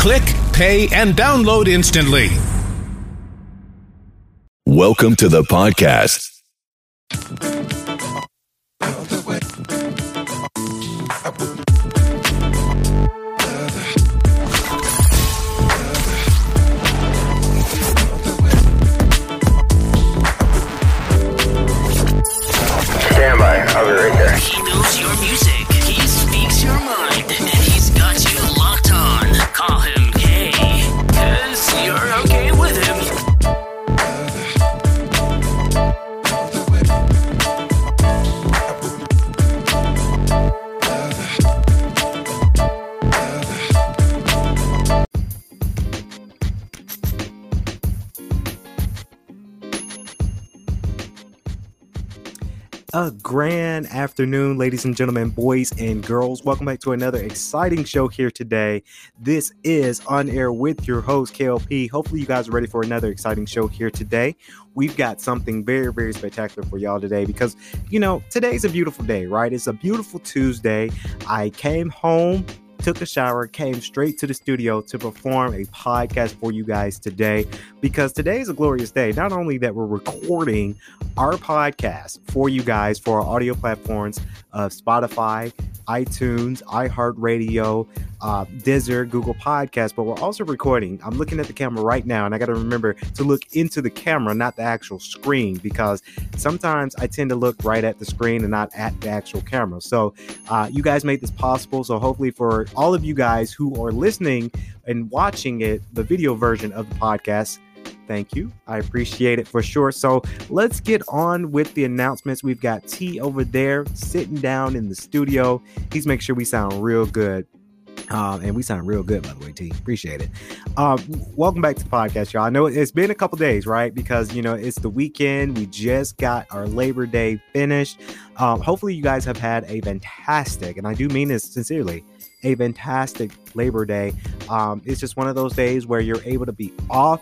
Click, pay, and download instantly. Welcome to the podcast. A grand afternoon, ladies and gentlemen, boys and girls. Welcome back to another exciting show here today. This is On Air with your host, KLP. Hopefully, you guys are ready for another exciting show here today. We've got something very, very spectacular for y'all today because, you know, today's a beautiful day, right? It's a beautiful Tuesday. I came home took a shower, came straight to the studio to perform a podcast for you guys today because today is a glorious day. Not only that we're recording our podcast for you guys for our audio platforms of Spotify, iTunes, iHeartRadio, uh, Google Podcast, but we're also recording. I'm looking at the camera right now, and I got to remember to look into the camera, not the actual screen, because sometimes I tend to look right at the screen and not at the actual camera. So, uh, you guys made this possible. So, hopefully, for all of you guys who are listening and watching it, the video version of the podcast, thank you. I appreciate it for sure. So let's get on with the announcements. We've got T over there sitting down in the studio. He's making sure we sound real good. Um, and we sound real good, by the way, T. Appreciate it. Um, welcome back to the podcast, y'all. I know it's been a couple days, right? Because, you know, it's the weekend. We just got our Labor Day finished. Um, hopefully, you guys have had a fantastic, and I do mean this sincerely, a fantastic Labor Day. Um, it's just one of those days where you're able to be off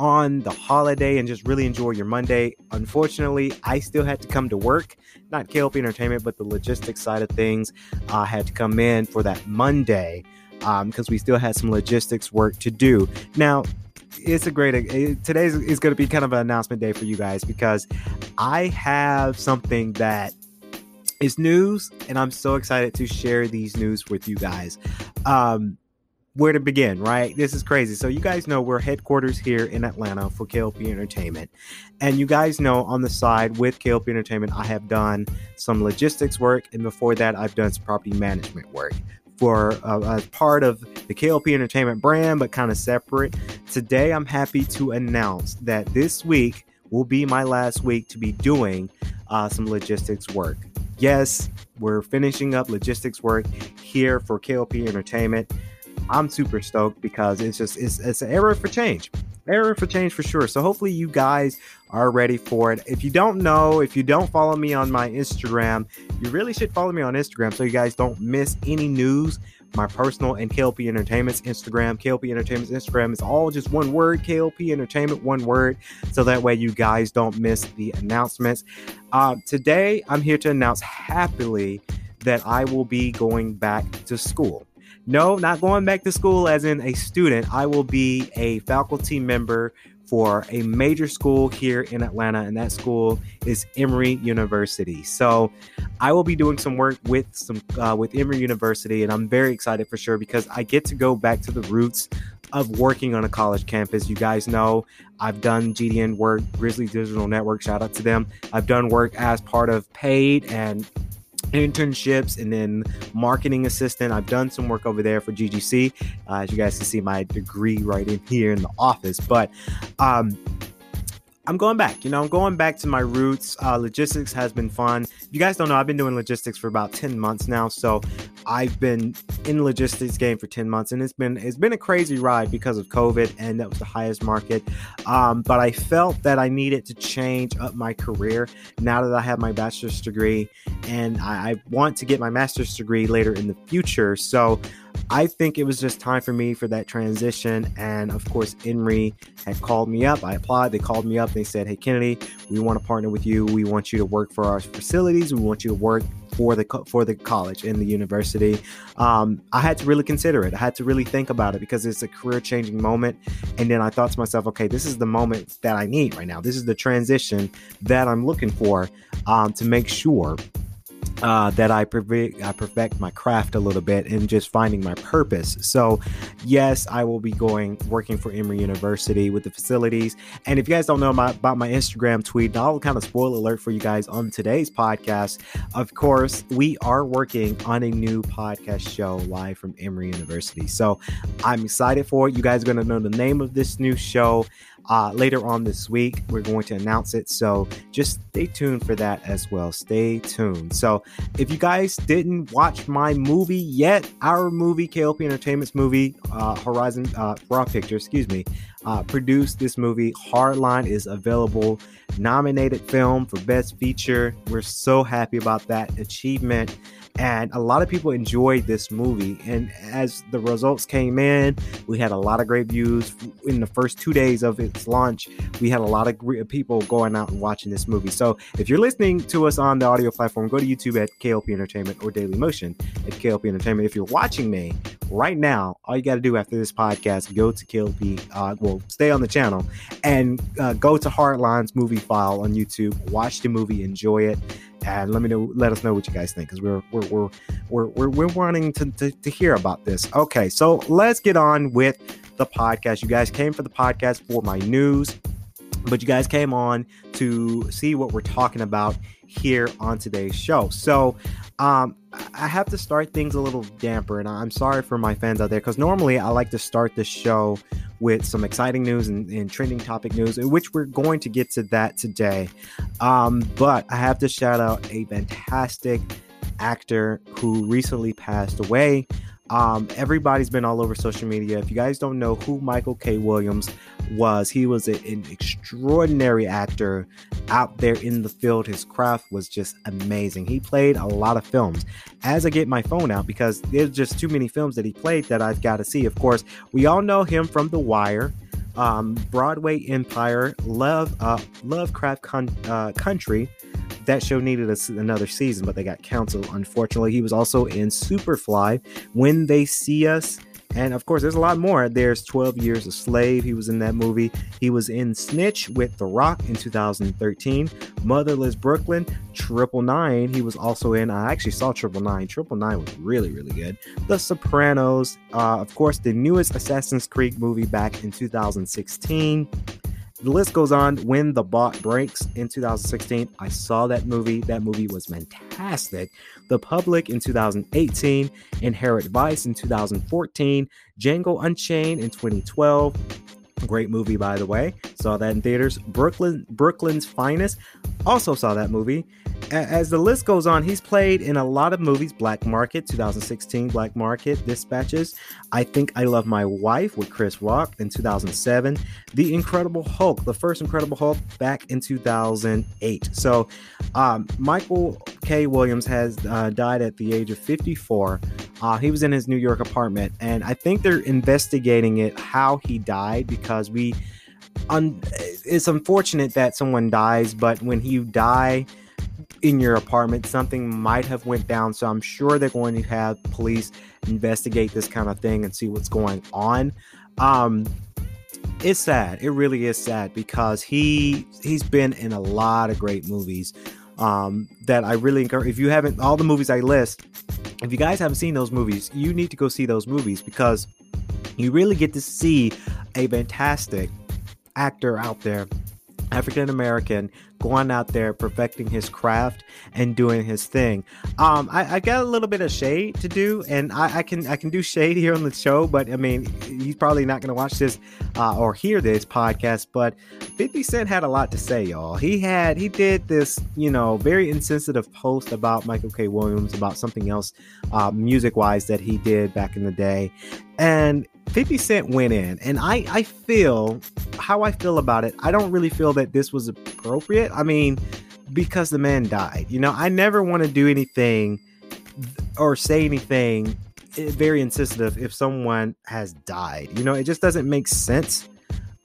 on the holiday and just really enjoy your Monday. Unfortunately, I still had to come to work, not KLP Entertainment, but the logistics side of things. I had to come in for that Monday because um, we still had some logistics work to do. Now, it's a great it, today's is going to be kind of an announcement day for you guys because I have something that is news and I'm so excited to share these news with you guys. Um, where to begin, right? This is crazy. So, you guys know we're headquarters here in Atlanta for KLP Entertainment. And you guys know on the side with KLP Entertainment, I have done some logistics work. And before that, I've done some property management work for a, as part of the KLP Entertainment brand, but kind of separate. Today, I'm happy to announce that this week will be my last week to be doing uh, some logistics work. Yes, we're finishing up logistics work here for KLP Entertainment. I'm super stoked because it's just it's it's an era for change. Era for change for sure. So hopefully you guys are ready for it. If you don't know, if you don't follow me on my Instagram, you really should follow me on Instagram so you guys don't miss any news. My personal and KLP Entertainment's Instagram. KLP Entertainment's Instagram is all just one word. KLP Entertainment, one word. So that way you guys don't miss the announcements. Uh, today, I'm here to announce happily that I will be going back to school. No, not going back to school as in a student. I will be a faculty member for a major school here in Atlanta, and that school is Emory University. So I will be doing some work with some uh, with Emory University, and I'm very excited for sure because I get to go back to the roots of working on a college campus. You guys know I've done GDN work, Grizzly Digital Network. Shout out to them. I've done work as part of paid and internships and then marketing assistant. I've done some work over there for GGC. Uh, as you guys can see, my degree right in here in the office. But um, I'm going back. You know, I'm going back to my roots. Uh, logistics has been fun. If you guys don't know, I've been doing logistics for about 10 months now. So I've been in the logistics game for 10 months, and it's been it's been a crazy ride because of COVID, and that was the highest market. Um, but I felt that I needed to change up my career now that I have my bachelor's degree, and I, I want to get my master's degree later in the future. So I think it was just time for me for that transition. And of course, Emory had called me up. I applied. They called me up. They said, Hey, Kennedy, we want to partner with you. We want you to work for our facilities. We want you to work for the for the college and the university. Um, I had to really consider it. I had to really think about it because it's a career changing moment. And then I thought to myself, okay, this is the moment that I need right now. This is the transition that I'm looking for um, to make sure uh, that I, perfect, I perfect my craft a little bit and just finding my purpose. So, yes, I will be going working for Emory University with the facilities. And if you guys don't know my, about my Instagram tweet, I'll kind of spoil alert for you guys on today's podcast. Of course, we are working on a new podcast show live from Emory University. So, I'm excited for it. You guys are going to know the name of this new show uh, later on this week. We're going to announce it. So just stay tuned for that as well. Stay tuned. So if you guys didn't watch my movie yet, our movie, KLP Entertainment's movie, uh, Horizon uh, Raw Picture, excuse me, uh, produced this movie. Hardline is available, nominated film for Best Feature. We're so happy about that achievement. And a lot of people enjoyed this movie. And as the results came in we had a lot of great views. In the first two days of its launch we had a lot of people going out and watching this movie. So if you're listening to us on the audio platform go to youtube at klp entertainment or daily motion at klp entertainment. If you're watching me right now all you got to do after this podcast go to klp uh, well stay on the channel. And uh, go to hardlines movie file on youtube watch the movie enjoy it and let me know let us know what you guys think because we're we're we're we're we're, we're wanting to, to, to hear about this. Okay so let's get on with the podcast. You guys came for the podcast for my news but you guys came on to see what we're talking about here on today's show so um i have to start things a little damper and i'm sorry for my fans out there because normally i like to start the show with some exciting news and, and, trending topic news, which we're going to get to that today. Um, but I have to shout out a fantastic actor who recently passed away. Um, everybody's been all over social media. If you guys don't know who Michael K. Williams was, he was a, an extraordinary actor out there in the field. His craft was just amazing. He played a lot of films. As I get my phone out, because there's just too many films that he played that I've got to see. Of course, we all know him from The Wire. Um, Broadway Empire, Love, uh, Lovecraft Con- uh, Country, that show needed a, another season, but they got canceled. Unfortunately, he was also in Superfly, When They See Us, and of course, there's a lot more. There's 12 Years a Slave. He was in that movie. He was in Snitch with The Rock in 2013. Motherless Brooklyn, Triple Nine. He was also in. I actually saw Triple Nine. Triple Nine was really, really good. The Sopranos. Uh, of course, the newest Assassin's Creed movie back in 2016 the list goes on. When the Bough Breaks in 2016, I saw that movie. That movie was fantastic. The Public in 2018, Inherent Vice in 2014, Django Unchained in 2012. Great movie, by the way. Saw that in theaters. Brooklyn, Brooklyn's Finest. Also saw that movie as the list goes on, he's played in a lot of movies Black Market, 2016 Black Market, Dispatches. I Think I Love My Wife with Chris Rock in 2007. The Incredible Hulk, the first Incredible Hulk back in 2008. So, um, Michael K. Williams has uh, died at the age of 54. Uh, he was in his New York apartment, and I think they're investigating it how he died because we. Un- it's unfortunate that someone dies, but when you die, in your apartment something might have went down. So i'm sure they're going to have police investigate this kind of thing and see what's going on. Um it's sad. It really is sad because he he's been in a lot of great movies um that i really encourage if you haven't all the movies i list if you guys haven't seen those movies you need to go see those movies because you really get to see a fantastic actor out there African American going out there perfecting his craft and doing his thing. Um, I, I, got a little bit of shade to do, and I, I, can I can do shade here on the show, but I mean he's probably not going to watch this uh, or hear this podcast. But Fifty Cent had a lot to say, y'all. He had he did this you know very insensitive post about Michael K. Williams about something else uh, music wise that he did back in the day, and 50 Cent went in, and I, I feel how I feel about it. I don't really feel that this was appropriate. I mean, because the man died. You know, I never want to do anything or say anything eh, very insensitive if someone has died. You know, it just doesn't make sense.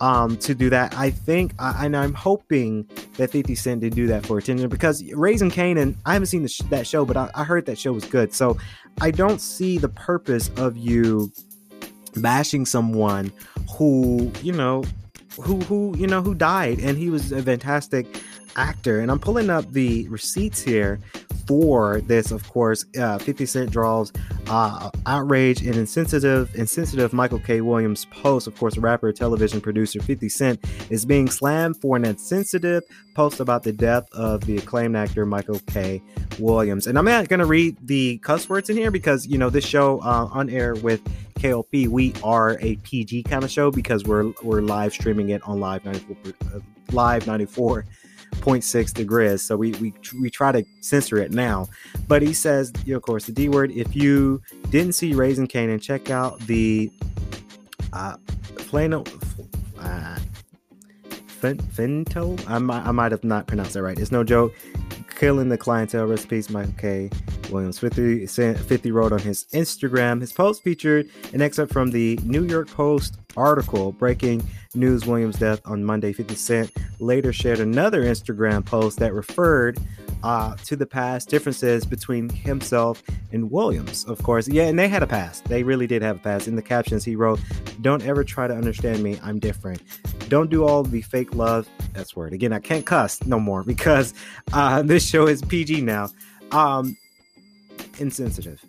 um, to do that. I think, I, and I'm hoping that 50 Cent did do that for attention because Raising Kanan, I haven't seen the sh- that show, but I, I heard that show was good. So I don't see the purpose of you bashing someone who, you know, who who you know who died and he was a fantastic actor and i'm pulling up the receipts here for this, of course, uh, 50 Cent draws uh, outrage and insensitive, insensitive Michael K. Williams post. Of course, rapper, television producer 50 Cent is being slammed for an insensitive post about the death of the acclaimed actor Michael K. Williams. And I'm not going to read the cuss words in here because, you know, this show uh, on air with KLP, we are a PG kind of show because we're we're live streaming it on Live 94, uh, Live 94 0.6 degrees. So we, we we try to censor it now. But he says, you know, of course, the D word. If you didn't see Raising Kanan, check out the uh, Plano. Uh, Finto? I might, I might have not pronounced that right. It's no joke. Killing the clientele recipes, Michael K. Williams 50, 50 wrote on his Instagram. His post featured an excerpt from the New York Post article breaking news Williams' death on Monday. 50 Cent later shared another Instagram post that referred uh, to the past differences between himself and Williams, of course. Yeah, and they had a past. They really did have a past. In the captions, he wrote, Don't ever try to understand me. I'm different. Don't do all the fake love. That's word. Again, I can't cuss no more because uh, this show is PG now. Um, insensitive.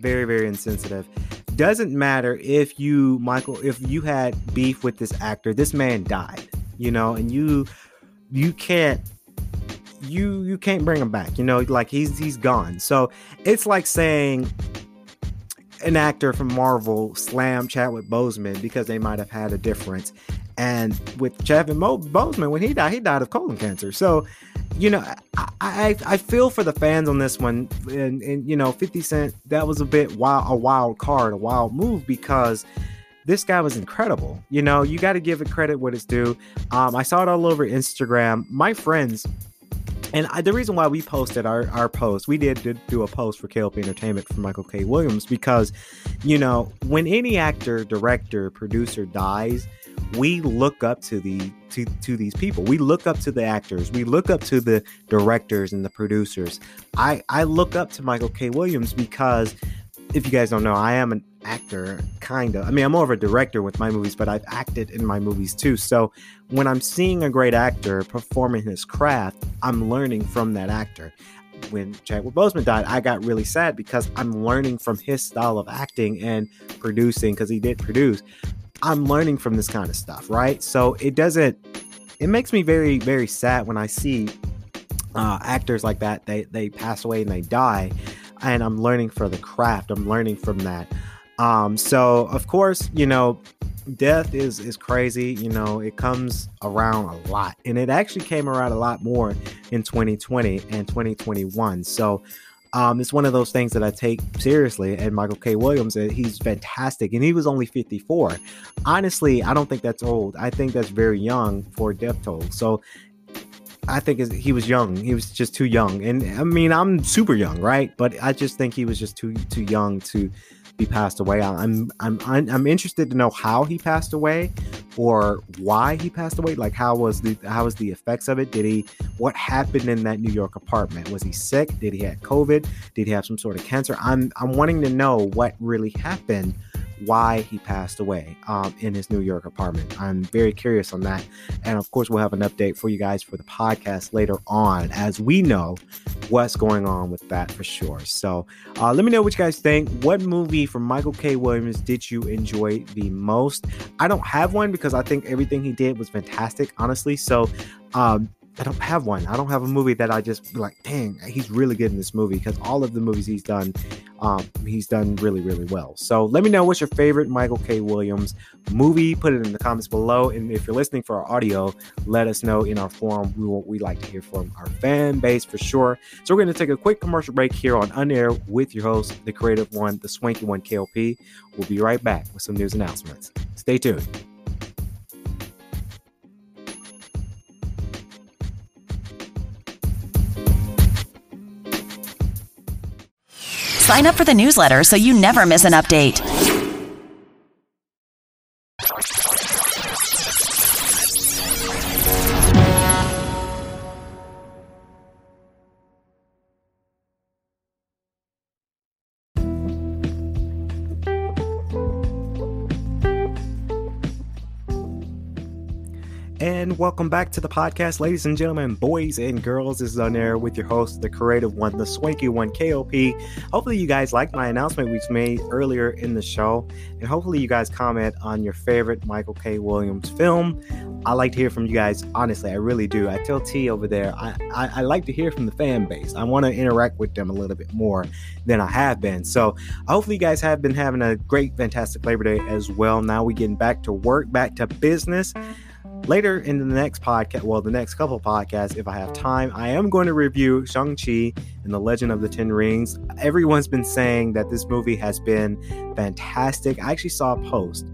Very, very insensitive doesn't matter if you michael if you had beef with this actor this man died you know and you you can't you you can't bring him back you know like he's he's gone so it's like saying an actor from marvel slammed chadwick boseman because they might have had a difference and with chadwick Mo- boseman when he died he died of colon cancer so you know, I, I, I feel for the fans on this one, and, and you know, Fifty Cent that was a bit wild, a wild card, a wild move because this guy was incredible. You know, you got to give it credit what it's due. Um, I saw it all over Instagram. My friends, and I, the reason why we posted our, our post, we did, did do a post for KLP Entertainment for Michael K. Williams because, you know, when any actor, director, producer dies, we look up to the to, to these people. We look up to the actors. We look up to the directors and the producers. I i look up to michael k. Williams because if you guys don't know i am an actor kind of i mean i'm more of a director with my movies but i've acted in my movies too so when i'm seeing a great actor performing his craft i'm learning from that actor when Chadwick Boseman died, I got really sad because I'm learning from his style of acting and producing because he did produce. I'm learning from this kind of stuff, right? So it doesn't. It makes me very, very sad when I see uh, actors like that. They they pass away and they die, and I'm learning for the craft. I'm learning from that. Um, so of course, you know, death is is crazy. You know, it comes around a lot, and it actually came around a lot more in 2020 and 2021. So um, it's one of those things that I take seriously. And Michael K. Williams, he's fantastic, and he was only 54. Honestly, I don't think that's old. I think that's very young for death toll. So I think he was young. He was just too young, and I mean, I'm super young, right? But I just think he was just too too young to be passed away. I'm I'm I'm interested to know how he passed away or why he passed away. Like how was the how was the effects of it? Did he what happened in that New York apartment? Was he sick? Did he have COVID? Did he have some sort of cancer? I'm I'm wanting to know what really happened why he passed away um, in his New York apartment. I'm very curious on that. And of course, we'll have an update for you guys for the podcast later on as we know what's going on with that for sure. So uh, let me know what you guys think. What movie from Michael K. Williams did you enjoy the most? I don't have one because I think everything he did was fantastic, honestly. So um, I don't have one. I don't have a movie that I just like, dang, he's really good in this movie because all of the movies he's done, um, he's done really, really well. So let me know what's your favorite Michael K. Williams movie. Put it in the comments below. And if you're listening for our audio, let us know in our forum. We will, we like to hear from our fan base for sure. So we're going to take a quick commercial break here on Unair with your host, the creative one, the swanky one, KLP. We'll be right back with some news announcements. Stay tuned. Sign up for the newsletter so you never miss an update. Welcome back to the podcast, ladies and gentlemen, boys and girls. This is on air with your host, the creative one, the swanky one, KLP. Hopefully, you guys like my announcement we've made earlier in the show, and hopefully, you guys comment on your favorite Michael K. Williams film. I like to hear from you guys. Honestly, I really do. I tell T over there, I, I, I like to hear from the fan base. I want to interact with them a little bit more than I have been. So, hopefully, you guys have been having a great, fantastic Labor Day as well. Now we're getting back to work, back to business. Later in the next podcast, well, the next couple podcasts, if I have time, I am going to review Shang-Chi and the Legend of the Ten Rings. Everyone's been saying that this movie has been fantastic. I actually saw a post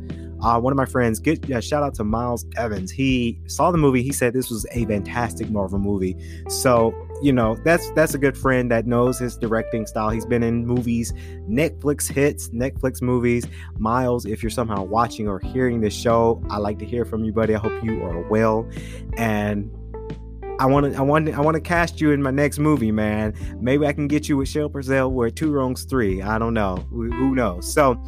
uh, one of my friends, get uh, shout out to Miles Evans. He saw the movie. He said this was a fantastic Marvel movie. So you know that's that's a good friend that knows his directing style. He's been in movies, Netflix hits, Netflix movies. Miles, if you're somehow watching or hearing this show, I like to hear from you, buddy. I hope you are well, and I want to, I want, I want to cast you in my next movie, man. Maybe I can get you with Shel Purcell with Two Wrongs Three. I don't know. Who knows? So,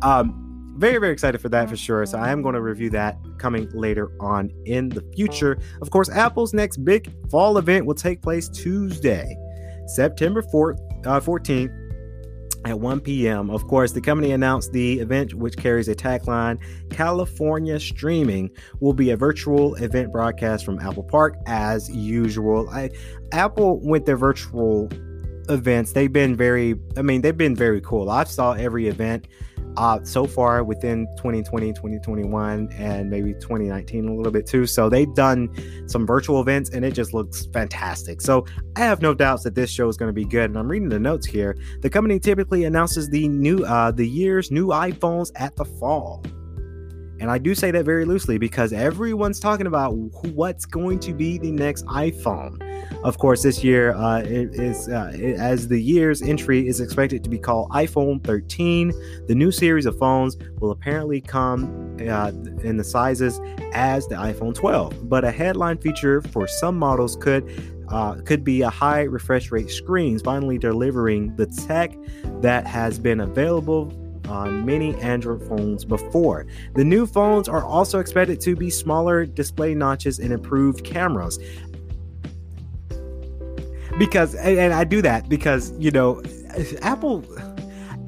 um, very very excited for that for sure so i am going to review that coming later on in the future of course apple's next big fall event will take place tuesday september 4th, uh, 14th at 1 p.m. Of course, the company announced the event, which carries a tagline California Streaming, will be a virtual event broadcast from Apple Park as usual. I, Apple, went their virtual events, they've been very, I mean, they've been very cool. I've saw every event uh, so far within 2020, 2021, and maybe 2019 a little bit too. So they've done some virtual events and it just looks fantastic. So I have no doubts that this show is going to be good. And I'm reading the notes here. The company typically announces the new uh, the year's new iPhones at the fall. And I do say that very loosely because everyone's talking about what's going to be the next iPhone. Of course, this year uh, is uh, as the year's entry is expected to be called iPhone 13. The new series of phones will apparently come uh, in the sizes as the iPhone 12, but a headline feature for some models could uh, could be a high refresh rate screens, finally delivering the tech that has been available on many Android phones before. The new phones are also expected to be smaller display notches and improved cameras. Because, and I do that because, you know, Apple.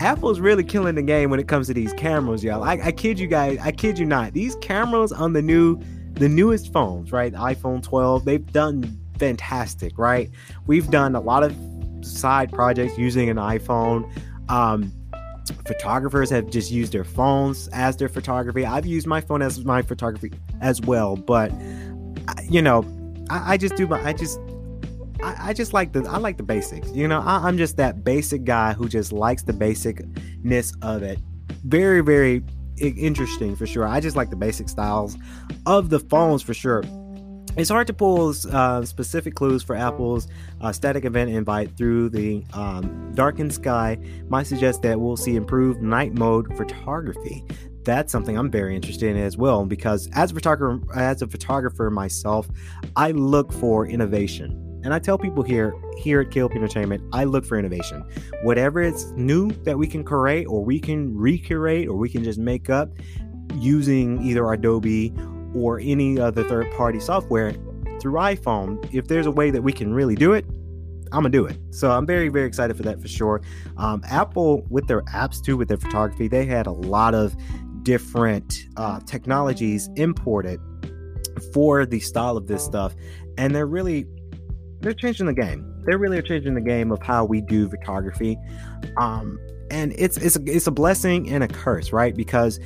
Apple's really killing the game when it comes to these cameras, y'all. I, I kid you guys, I kid you not. These cameras on the new, the newest phones, right? IPhone 12, they've done fantastic, right? We've done a lot of side projects using an iPhone. Um, photographers have just used their phones as their photography. I've used my phone as my photography as well, but you know, I, I just do my I just I, I, just like the I like the basics. You know, I, I'm just that basic guy who just likes the basicness of it. Very, very interesting for sure. I just like the basic styles of the phones for sure. It's hard to pull uh, specific clues for Apple's uh, static event invite through the um, darkened sky. Might suggest that we'll see improved night mode photography. That's something I'm very interested in as well because as a photographer, as a photographer myself, I look for innovation. And I tell people here, here at KLP Entertainment, I look for innovation. Whatever it's new that we can create, or we can recreate, or we can just make up using either Adobe or any other third party software through iPhone, if there's a way that we can really do it, I'm gonna do it. So I'm very, very excited for that for sure. Um, Apple, with their apps too, with their photography, they had a lot of different uh, technologies imported for the style of this stuff, and they're really they're changing the game. They really changing the game of how we do photography. Um, and it's it's a, it's a blessing and a curse, right? Because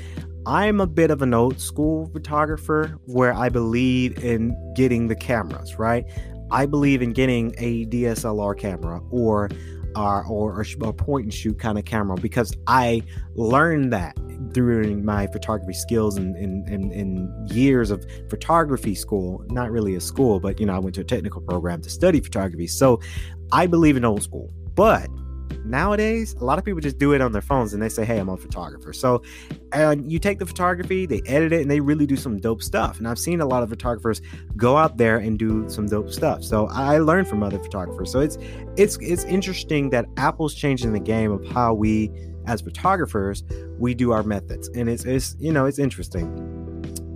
I'm a bit of an old school photographer where I believe in getting the cameras, right? I believe in getting a DSLR camera or uh, or, a point and shoot kind of camera because I learned that during my photography skills and in, in, in, years of photography school. Not really a school, but you know, I went to a technical program to study photography. So I believe in old school. But nowadays a lot of people just do it on their phones and they say hey i'm a photographer. So and you take the photography they edit it and they really do some dope stuff. And i've seen a lot of photographers go out there and do some dope stuff. So i learned from other photographers. So it's it's it's interesting that apple's changing the game of how we as photographers we do our methods. And it's it's you know it's interesting.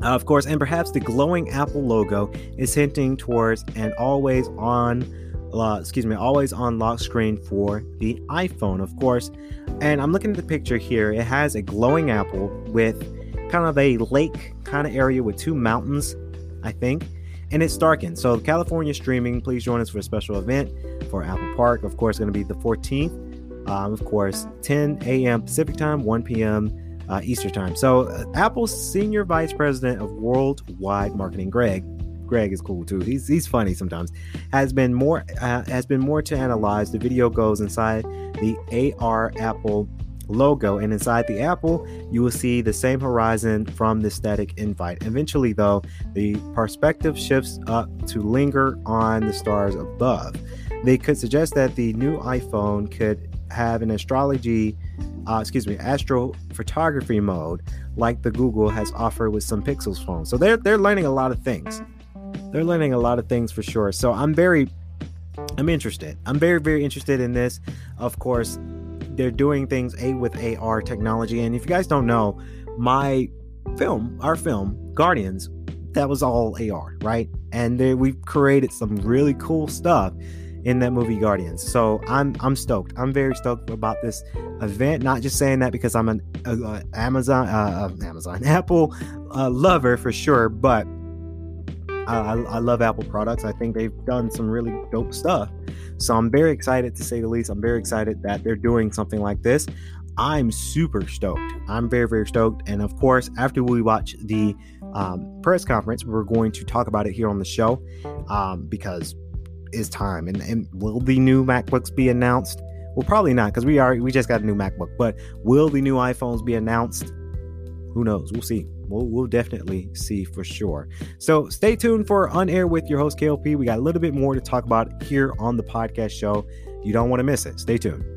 Uh, of course, and perhaps the glowing Apple logo is hinting towards an always on, uh, excuse me, always on lock screen for the iPhone, of course. And I'm looking at the picture here. It has a glowing apple with kind of a lake kind of area with two mountains, I think. And it's darkened. So California streaming, please join us for a special event for Apple Park. Of course, going to be the 14th. Um, of course, 10 a.m. Pacific time, 1 p.m uh, Easter time. So, uh, Apple's senior vice president of worldwide marketing, Greg, Greg is cool too. He's he's funny sometimes. Has been more uh, has been more to analyze. The video goes inside the AR Apple logo, and inside the Apple, you will see the same horizon from the static invite. Eventually, though, the perspective shifts up to linger on the stars above. They could suggest that the new iPhone could have an astrology uh, excuse me, astrophotography mode, like the Google has offered with some Pixels phones. So they're they're learning a lot of things. They're learning a lot of things for sure. So I'm very, I'm interested. I'm very very interested in this. Of course, they're doing things a with AR technology. And if you guys don't know, my film, our film, Guardians, that was all AR, right? And they, we've created some really cool stuff in that movie Guardians. So I'm I'm stoked. I'm very stoked about this event. Not just saying that because I'm an uh, Amazon uh, uh Amazon Apple uh, lover for sure, but I, I love Apple products. I think they've done some really dope stuff. So I'm very excited to say the least. I'm very excited that they're doing something like this. I'm super stoked. I'm very, very stoked. And of course, after we watch the um, press conference, we're going to talk about it here on the show um, because it's time. And, and will the new MacBooks be announced? Well, probably not because we are we just got a new MacBook. But will the new iPhones be announced? Who knows? We'll see. We'll, we'll definitely see for sure. So stay tuned for On Air with your host KLP. We got a little bit more to talk about here on the podcast show. You don't want to miss it. Stay tuned.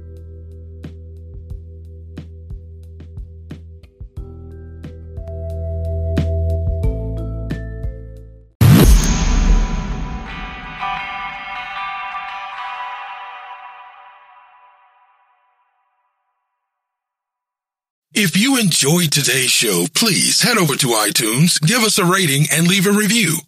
If you enjoyed today's show, please head over to iTunes, give us a rating, and leave a review.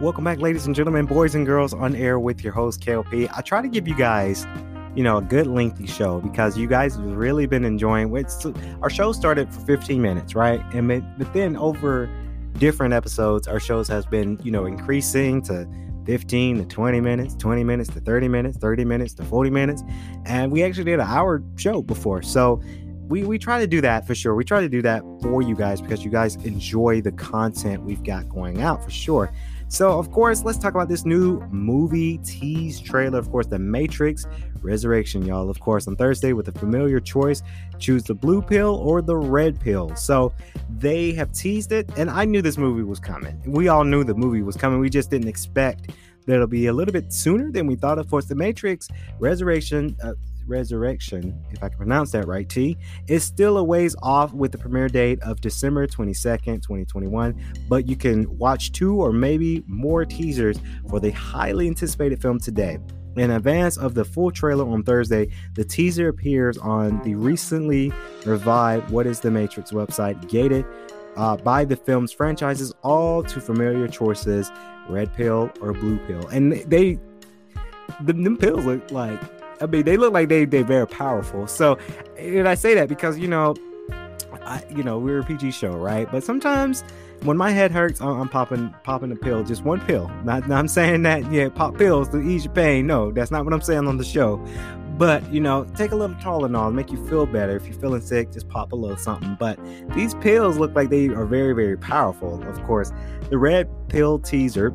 Welcome back, ladies and gentlemen, boys and girls, on air with your host, KLP. I try to give you guys, you know, a good lengthy show because you guys have really been enjoying it. Our show started for 15 minutes, right? And but then over different episodes, our shows has been, you know, increasing to 15 to 20 minutes, 20 minutes to 30 minutes, 30 minutes to 40 minutes. And we actually did an hour show before. So we, we try to do that for sure. We try to do that for you guys because you guys enjoy the content we've got going out for sure. So, of course, let's talk about this new movie tease trailer. Of course, The Matrix Resurrection, y'all. Of course, on Thursday with a familiar choice, choose the blue pill or the red pill. So, they have teased it, and I knew this movie was coming. We all knew the movie was coming. We just didn't expect that it'll be a little bit sooner than we thought. Of course, The Matrix Resurrection. Uh, Resurrection, if I can pronounce that right, T, is still a ways off with the premiere date of December 22nd, 2021. But you can watch two or maybe more teasers for the highly anticipated film today. In advance of the full trailer on Thursday, the teaser appears on the recently revived What is the Matrix website, gated uh, by the film's franchises, all to familiar choices red pill or blue pill. And they, the, them pills look like I mean, they look like they they're very powerful. So, and I say that because you know, I you know we're a PG show, right? But sometimes when my head hurts, I'm, popping popping a pill, just one pill. Not, not I'm saying that yeah, pop pills to ease your pain. No, that's not what I'm saying on the show. But you know, take a little Tylenol, make you feel better. If you're feeling sick, just pop a little something. But these pills look like they are very, very powerful. Of course, the red pill teaser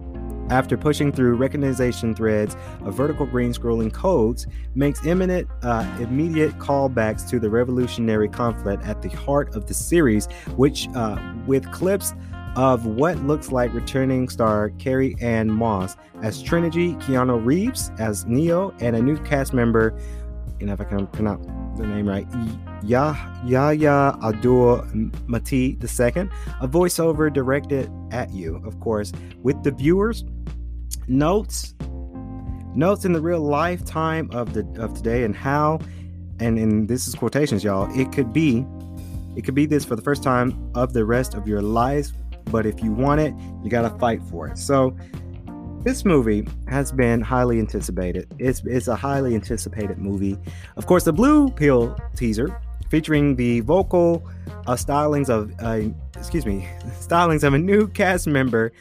after pushing through recognition threads of vertical green scrolling codes, makes imminent, uh, immediate callbacks to the revolutionary conflict at the heart of the series, which, uh, with clips of what looks like returning star Carrie Ann Moss as Trinity, Keanu Reeves as Neo, and a new cast member, know, if I can pronounce the name right, Yah Yahya Abdul Mateen II, a voiceover directed at you, of course, with the viewers notes notes in the real lifetime of the of today and how and in this is quotations, y'all. It could be, it could be this for the first time of the rest of your life. But if you want it, you gotta fight for it. So this movie has been highly anticipated. It's it's a highly anticipated movie. Of course, the Blue Pill teaser featuring the vocal uh, stylings of uh, excuse me stylings of a new cast member,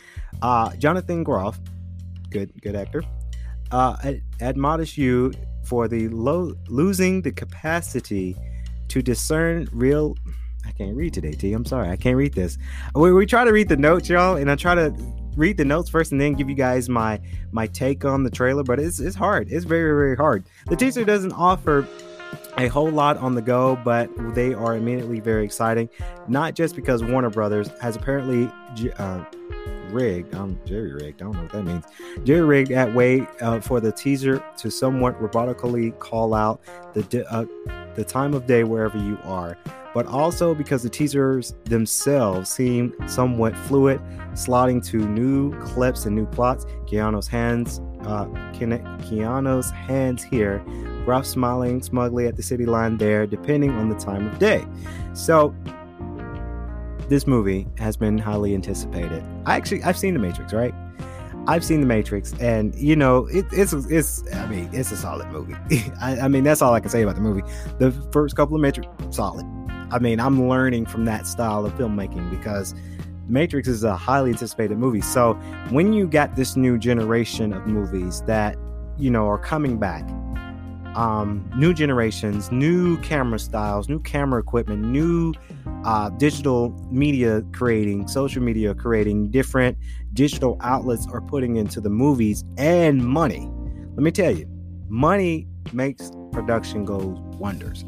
uh, Jonathan Groff, good good actor, uh, ad- admonish you for the low losing the capacity to discern real. I can't read today, T. I'm sorry, I can't read this. We, we try to read the notes, y'all, and I try to read the notes first and then give you guys my my take on the trailer. But it's it's hard. It's very very hard. The teaser doesn't offer a whole lot on the go, but they are immediately very exciting. Not just because Warner Brothers has apparently uh, rigged, um, jerry rigged, I don't know what that means, jerry rigged at way uh, for the teaser to somewhat robotically call out the uh, the time of day wherever you are, but also because the teasers themselves seem somewhat fluid, slotting to new clips and new plots. Keanu's hands, uh, Keanu's hands here Groff smiling smugly at the city line there, depending on the time of day. So, this movie has been highly anticipated. I actually I've seen The Matrix, right? I've seen The Matrix, and you know it, it's it's I mean it's a solid movie. I, I, mean that's all I can say about the movie. The first couple of Matrix solid. I mean I'm learning from that style of filmmaking because Matrix is a highly anticipated movie. So when you got this new generation of movies that you know are coming back um, new generations, new camera styles, new camera equipment, new uh, digital media creating, social media creating, different digital outlets are putting into the movies and money. Let me tell you, money makes production go wonders.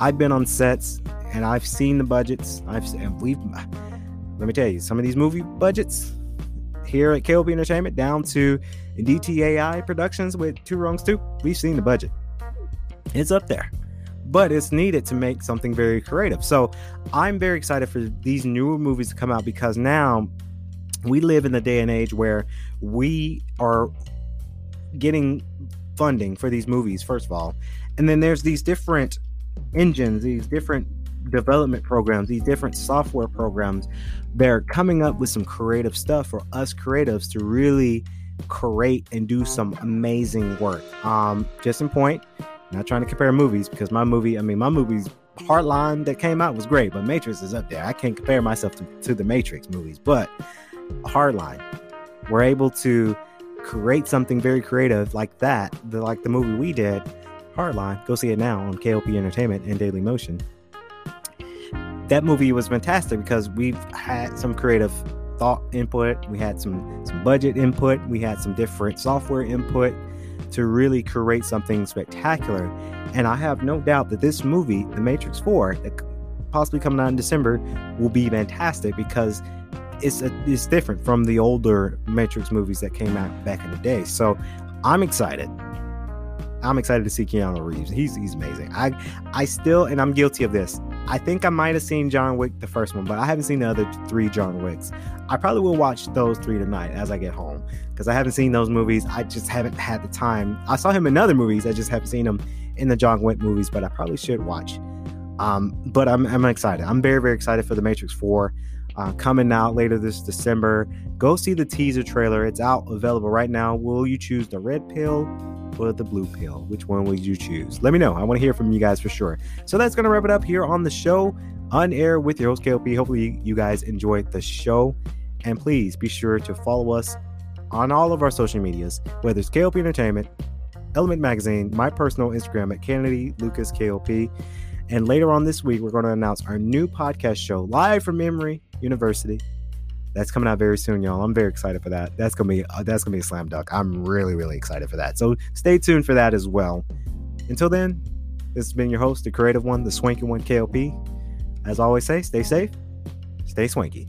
I've been on sets and I've seen the budgets. I've and we've let me tell you, some of these movie budgets here at KLP Entertainment down to DTAI Productions with Two Wrongs Two, we've seen the budget. It's up there, but it's needed to make something very creative. So I'm very excited for these newer movies to come out because now we live in the day and age where we are getting funding for these movies, first of all. And then there's these different engines, these different development programs, these different software programs. They're coming up with some creative stuff for us creatives to really create and do some amazing work. Um, just in point, not trying to compare movies because my movie, I mean, my movie's Hardline that came out was great, but Matrix is up there. I can't compare myself to, to the Matrix movies, but Hardline, we're able to create something very creative like that, the, like the movie we did, Hardline. Go see it now on KLP Entertainment and Daily Motion. That movie was fantastic because we've had some creative thought input, we had some some budget input, we had some different software input to really create something spectacular. And I have no doubt that this movie, The Matrix 4, possibly coming out in December, will be fantastic because it's a, it's different from the older Matrix movies that came out back in the day. So I'm excited. I'm excited to see Keanu Reeves. He's he's amazing. I I still and I'm guilty of this. I think I might have seen John Wick the first one, but I haven't seen the other three John Wicks. I probably will watch those three tonight as I get home because I haven't seen those movies. I just haven't had the time. I saw him in other movies. I just haven't seen him in the John Wick movies, but I probably should watch. Um, but I'm I'm excited. I'm very very excited for the Matrix Four. Uh, coming out later this December. Go see the teaser trailer. It's out available right now. Will you choose the red pill or the blue pill? Which one will you choose? Let me know. I want to hear from you guys for sure. So that's going to wrap it up here on the show on air with your host, KLP. Hopefully, you guys enjoyed the show. And please be sure to follow us on all of our social medias, whether it's KLP Entertainment, Element Magazine, my personal Instagram at Kennedy Lucas KLP. And later on this week, we're going to announce our new podcast show live from Emory University that's coming out very soon, y'all. I'm very excited for that. That's gonna be uh, that's gonna be a slam dunk. I'm really really excited for that. So stay tuned for that as well. Until then, this has been your host, the creative one, the swanky one, KLP. As always say, stay safe, stay swanky.